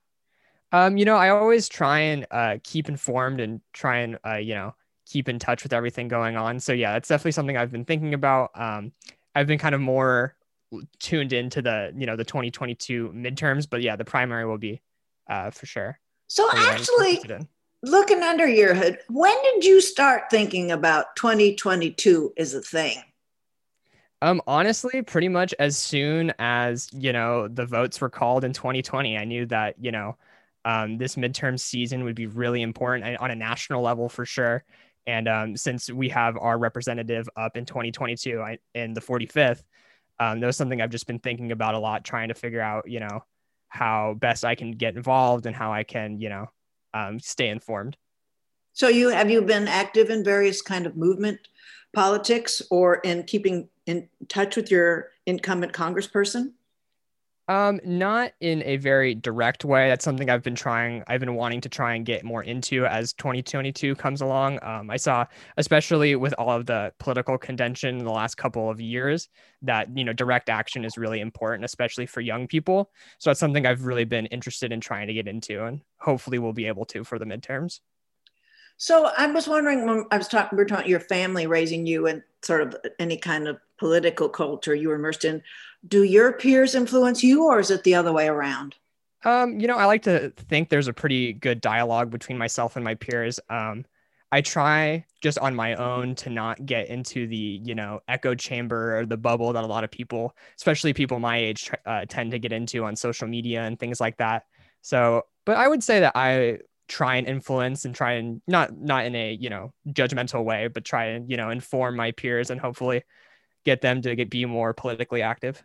Speaker 3: Um, you know, I always try and uh, keep informed and try and uh, you know keep in touch with everything going on. So yeah, that's definitely something I've been thinking about. Um, I've been kind of more tuned into the you know the 2022 midterms, but yeah, the primary will be uh, for sure.
Speaker 1: So actually, looking under your hood, when did you start thinking about 2022 is a thing?
Speaker 3: Um, honestly, pretty much as soon as you know the votes were called in 2020, I knew that you know um, this midterm season would be really important on a national level for sure. And um, since we have our representative up in 2022 I, in the 45th, um, that was something I've just been thinking about a lot, trying to figure out, you know, how best I can get involved and how I can, you know, um, stay informed.
Speaker 1: So you have you been active in various kind of movement politics or in keeping in touch with your incumbent congressperson?
Speaker 3: Um, not in a very direct way. That's something I've been trying, I've been wanting to try and get more into as 2022 comes along. Um, I saw, especially with all of the political contention in the last couple of years, that, you know, direct action is really important, especially for young people. So that's something I've really been interested in trying to get into and hopefully we'll be able to for the midterms.
Speaker 1: So I was wondering when I was talking, we are talking your family raising you and sort of any kind of political culture you were immersed in. Do your peers influence you, or is it the other way around?
Speaker 3: Um, you know, I like to think there's a pretty good dialogue between myself and my peers. Um, I try just on my own to not get into the, you know, echo chamber or the bubble that a lot of people, especially people my age, uh, tend to get into on social media and things like that. So, but I would say that I try and influence and try and not not in a you know judgmental way, but try and you know inform my peers and hopefully get them to get be more politically active.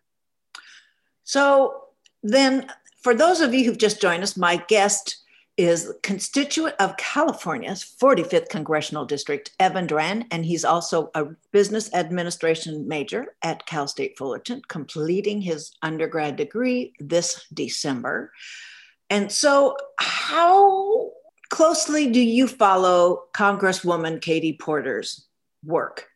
Speaker 1: So then, for those of you who've just joined us, my guest is constituent of California's 45th congressional district, Evan Duran, and he's also a business administration major at Cal State Fullerton, completing his undergrad degree this December. And so, how closely do you follow Congresswoman Katie Porter's work?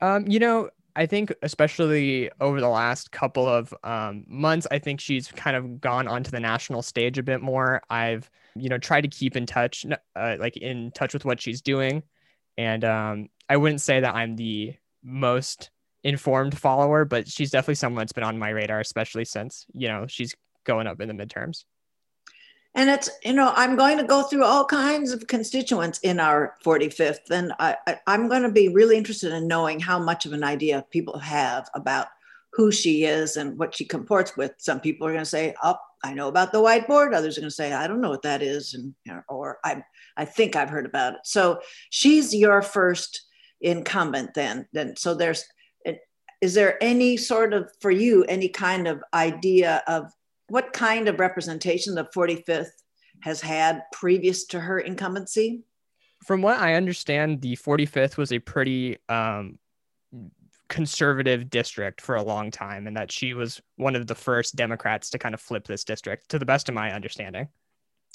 Speaker 3: Um, you know, I think especially over the last couple of um, months, I think she's kind of gone onto the national stage a bit more. I've, you know, tried to keep in touch, uh, like in touch with what she's doing. And um, I wouldn't say that I'm the most informed follower, but she's definitely someone that's been on my radar, especially since, you know, she's going up in the midterms.
Speaker 1: And it's, you know, I'm going to go through all kinds of constituents in our 45th. And I, I, am going to be really interested in knowing how much of an idea people have about who she is and what she comports with. Some people are going to say, oh, I know about the whiteboard. Others are going to say, I don't know what that is. And, or I, I think I've heard about it. So she's your first incumbent then. Then, so there's, is there any sort of, for you, any kind of idea of what kind of representation the 45th has had previous to her incumbency?
Speaker 3: From what I understand, the 45th was a pretty um, conservative district for a long time, and that she was one of the first Democrats to kind of flip this district, to the best of my understanding.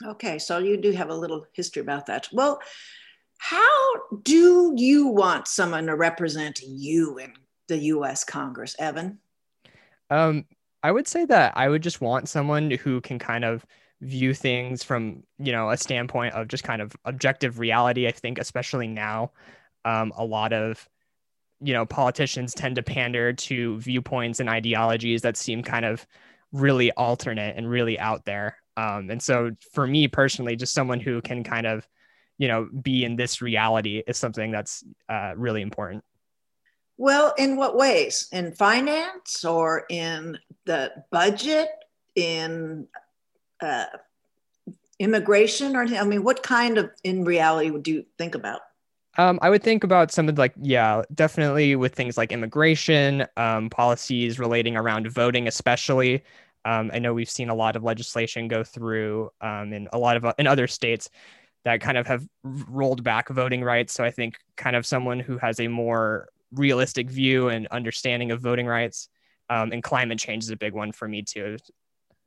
Speaker 1: Okay, so you do have a little history about that. Well, how do you want someone to represent you in the US Congress, Evan?
Speaker 3: Um, I would say that I would just want someone who can kind of view things from, you know, a standpoint of just kind of objective reality. I think, especially now, um, a lot of, you know, politicians tend to pander to viewpoints and ideologies that seem kind of really alternate and really out there. Um, and so for me personally, just someone who can kind of, you know, be in this reality is something that's uh, really important.
Speaker 1: Well, in what ways? In finance or in the budget? In uh, immigration? Or I mean, what kind of in reality would you think about?
Speaker 3: Um, I would think about some of like, yeah, definitely with things like immigration, um, policies relating around voting, especially. Um, I know we've seen a lot of legislation go through um, in a lot of in other states that kind of have rolled back voting rights. So I think kind of someone who has a more realistic view and understanding of voting rights. Um, and climate change is a big one for me too.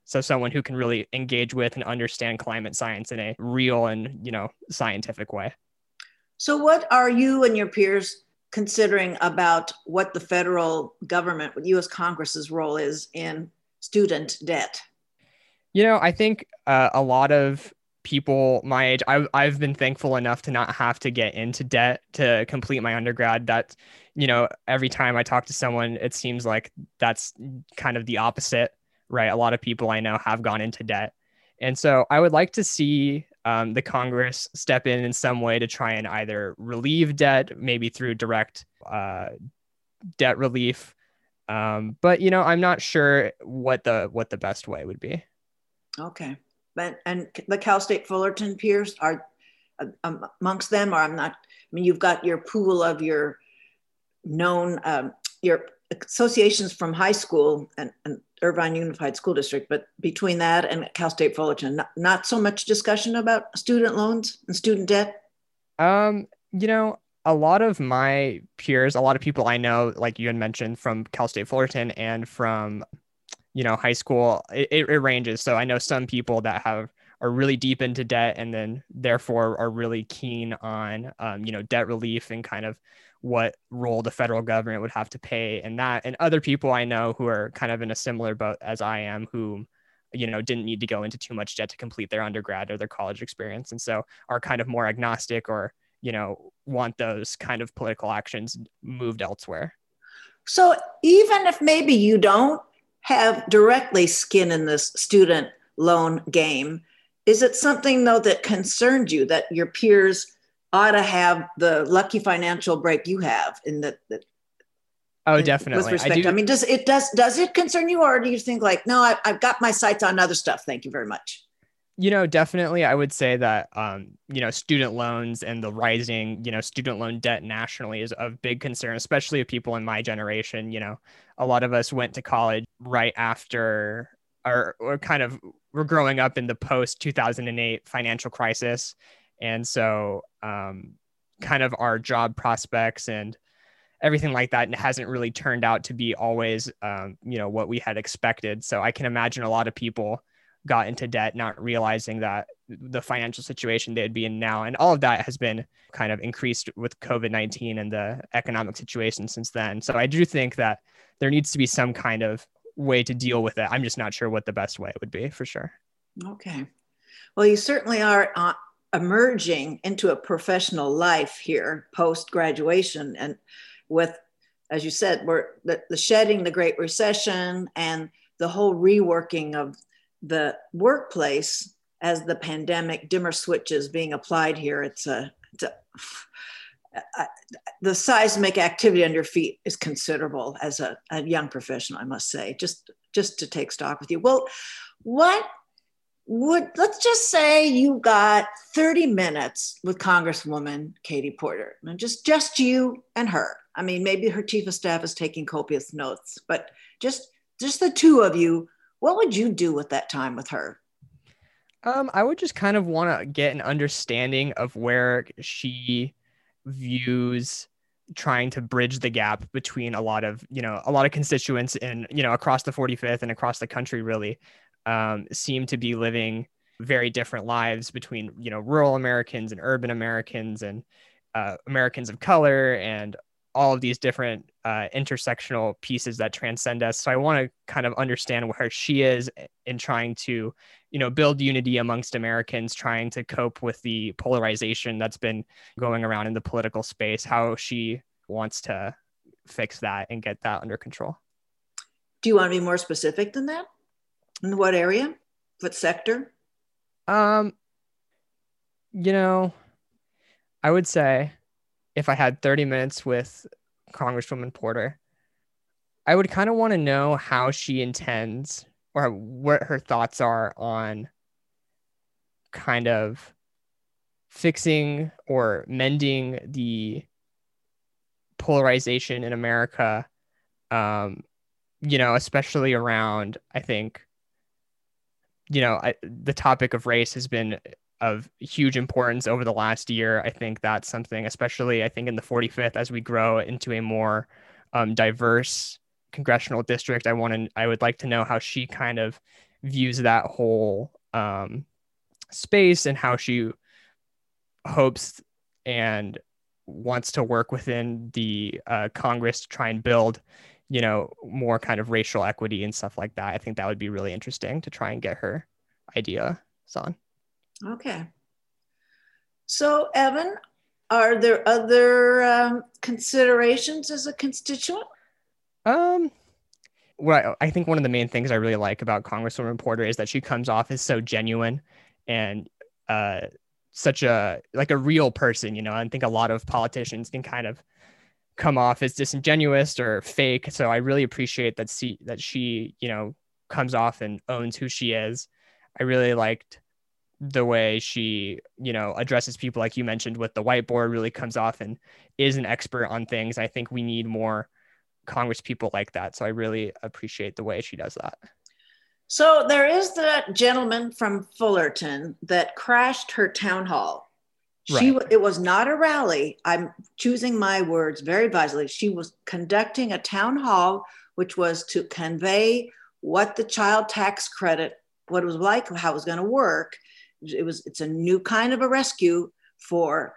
Speaker 3: So someone who can really engage with and understand climate science in a real and you know scientific way.
Speaker 1: So what are you and your peers considering about what the federal government, what U.S. Congress's role is in student debt?
Speaker 3: You know, I think uh, a lot of people my age I've, I've been thankful enough to not have to get into debt to complete my undergrad. That you know every time i talk to someone it seems like that's kind of the opposite right? A lot of people i know have gone into debt. And so i would like to see um, the congress step in in some way to try and either relieve debt maybe through direct uh, debt relief. Um, but you know i'm not sure what the what the best way would be.
Speaker 1: Okay but and the Cal State Fullerton peers are uh, amongst them, or I'm not. I mean, you've got your pool of your known um, your associations from high school and, and, Irvine Unified School District, but between that and Cal State Fullerton, not, not so much discussion about student loans and student debt.
Speaker 3: Um, you know, a lot of my peers, a lot of people I know, like you had mentioned from Cal State Fullerton and from you know high school it, it ranges. So i know some people that have are really deep into debt and then therefore are really keen on um, you know debt relief and kind of what role the federal government would have to pay and that. And other people i know who are kind of in a similar boat as i am who you know didn't need to go into too much debt to complete their undergrad or their college experience and so are kind of more agnostic or you know want those kind of political actions moved elsewhere.
Speaker 1: So even if maybe you don't have directly skin in this student loan game. Is it something though that concerned you that your peers ought to have the lucky financial break you have in that?
Speaker 3: oh, definitely.
Speaker 1: With respect, I, do, I, mean, does it does does it concern you, or do you think like, no, I, I've got my sights on other stuff. Thank you very much
Speaker 3: you know definitely i would say that um, you know student loans and the rising you know student loan debt nationally is of big concern especially of people in my generation you know a lot of us went to college right after or, or kind of we're growing up in the post 2008 financial crisis. And so um, kind of our job prospects and everything like that and hasn't really turned out to be always um, you know what we had expected. So i can imagine a lot of people got into debt, not realizing that the financial situation they'd be in now. And all of that has been kind of increased with COVID 19 and the economic situation since then. So I do think that there needs to be some kind of way to deal with it. I'm just not sure what the best way would be for sure.
Speaker 1: Okay. Well, you certainly are uh, emerging into a professional life here post graduation and with as you said we're the, the, shedding the great recession and the whole reworking of the workplace as the pandemic dimmer switches being applied here it's a, it's the seismic activity your feet is considerable as a, a young professional i must say just just to take stock with you. Well what would let's just say you got 30 minutes with congresswoman katie porter. And just just you and her. I mean maybe her chief of staff is taking copious notes but just just the two of you what would you do with that time with her?
Speaker 3: Um i would just kind of want to get an understanding of where she views trying to bridge the gap between a lot of you know a lot of constituents and you know across the 45th and across the country really um, seem to be living very different lives between you know rural Americans and urban Americans and uh, Americans of color and all of these different uh, intersectional pieces that transcend us. So I want to kind of understand where she is in trying to, you know, build unity amongst Americans, trying to cope with the polarization that's been going around in the political space. How she wants to fix that and get that under control.
Speaker 1: Do you want to be more specific than that? In what area? What sector?
Speaker 3: Um, you know, I would say if I had 30 minutes with Congresswoman Porter, I would kind of want to know how she intends or what her thoughts are on kind of fixing or mending the polarization in America. Um, you know, especially around, I think, you know, I, the topic of race has been of huge importance over the last year. I think that's something, especially I think in the 45th, as we grow into a more um, diverse congressional district, I want to, I would like to know how she kind of views that whole um, space and how she hopes and wants to work within the uh, Congress to try and build, you know, more kind of racial equity and stuff like that. I think that would be really interesting to try and get her idea on.
Speaker 1: Okay. So, Evan, are there other um, considerations as a constituent?
Speaker 3: Um, well, I think one of the main things I really like about Congresswoman Porter is that she comes off as so genuine and uh, such a like a real person. You know, I think a lot of politicians can kind of come off as disingenuous or fake. So I really appreciate that she that she you know comes off and owns who she is. I really liked the way she, you know, addresses people like you mentioned with the whiteboard really comes off and is an expert on things. I think we need more Congress people like that. So I really appreciate the way she does that.
Speaker 1: So there is that gentleman from Fullerton that crashed her town hall. She right. it was not a rally. I'm choosing my words very wisely. She was conducting a town hall which was to convey what the child tax credit what it was like, how it was going to work, it was it's a new kind of a rescue for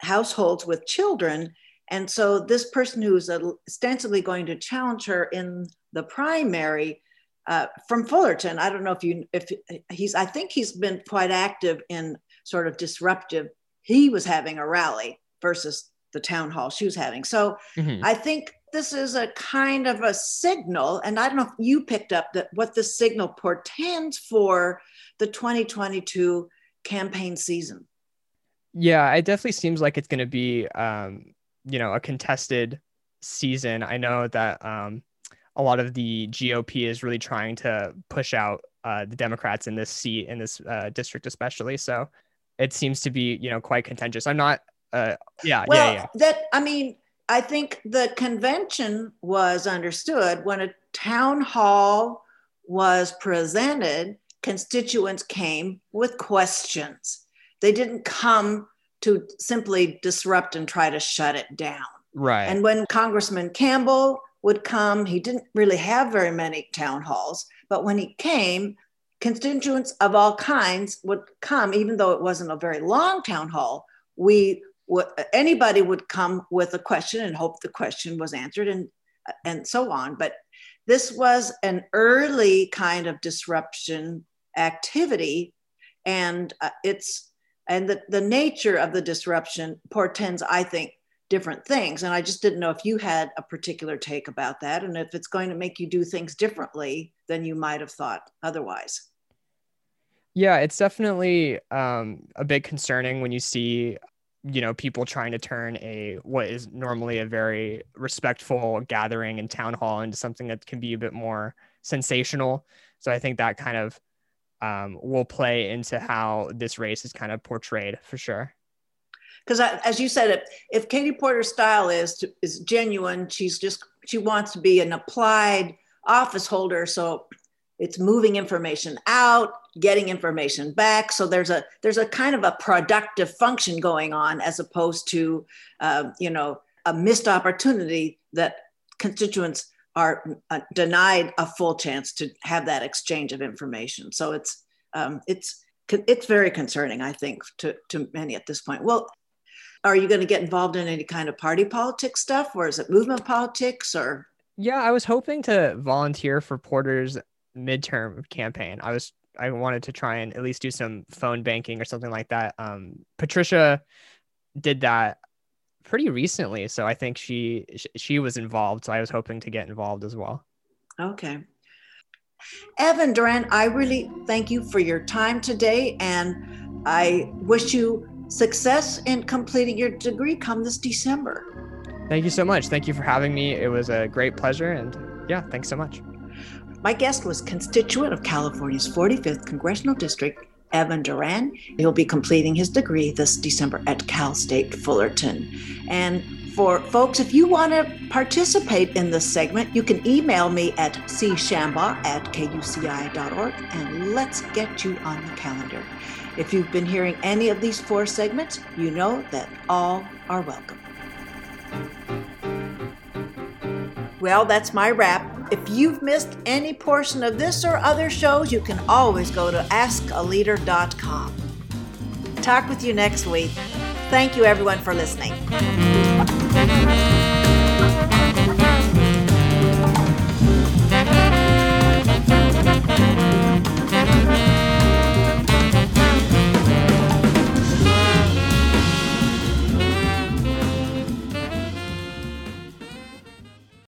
Speaker 1: households with children and so this person who's ostensibly going to challenge her in the primary uh, from fullerton i don't know if you if he's i think he's been quite active in sort of disruptive he was having a rally versus the town hall she was having so mm-hmm. i think this is a kind of a signal and i don't know if you picked up that what the signal portends for the 2022 campaign season.
Speaker 3: Yeah, it definitely seems like it's going to be, um, you know, a contested season. I know that um, a lot of the GOP is really trying to push out uh, the Democrats in this seat, in this uh, district, especially. So it seems to be, you know, quite contentious. I'm not, uh, yeah,
Speaker 1: well,
Speaker 3: yeah, yeah.
Speaker 1: That, I mean, I think the convention was understood when a town hall was presented constituents came with questions. They didn't come to simply disrupt and try to shut it down.
Speaker 3: Right.
Speaker 1: And when Congressman Campbell would come, he didn't really have very many town halls, but when he came, constituents of all kinds would come, even though it wasn't a very long town hall. We anybody would come with a question and hope the question was answered and and so on. But this was an early kind of disruption activity. And uh, it's and the, the nature of the disruption portends, I think, different things. And I just didn't know if you had a particular take about that and if it's going to make you do things differently than you might have thought otherwise.
Speaker 3: Yeah, it's definitely um, a bit concerning when you see, you know, people trying to turn a what is normally a very respectful gathering and town hall into something that can be a bit more sensational. So I think that kind of um, will play into how this race is kind of portrayed for sure
Speaker 1: because as you said, if, Katie Porter's style is is genuine, she's just she wants to be an applied office holder, so it's moving information out, getting information back. So there's a there's a kind of a productive function going on as opposed to uh, you know a missed opportunity that constituents are uh, denied a full chance to have that exchange of information. So it's um, it's it's very concerning, I think, to, to many at this point. Well, are you going to get involved in any kind of party politics stuff or is it movement politics or
Speaker 3: yeah i was hoping to volunteer for porter's midterm campaign i was i wanted to try and at least do some phone banking or something like that um, patricia did that pretty recently so i think she she was involved so i was hoping to get involved as well
Speaker 1: okay evan duran i really thank you for your time today and i wish you success in completing your degree come this December.
Speaker 3: Thank you so much. Thank you for having me. It was a great pleasure. And yeah, thanks so much.
Speaker 1: My guest was constituent of California's 45th Congressional District, Evan Duran. He'll be completing his degree this December at Cal State Fullerton. And for folks, if you want to participate in this segment, you can email me at cshambaugh at kuci.org and let's get you on the calendar. If you've been hearing any of these four segments, you know that all are welcome. Well, that's my wrap. If you've missed any portion of this or other shows, you can always go to askaleader.com. Talk with you next week. Thank you, everyone, for listening.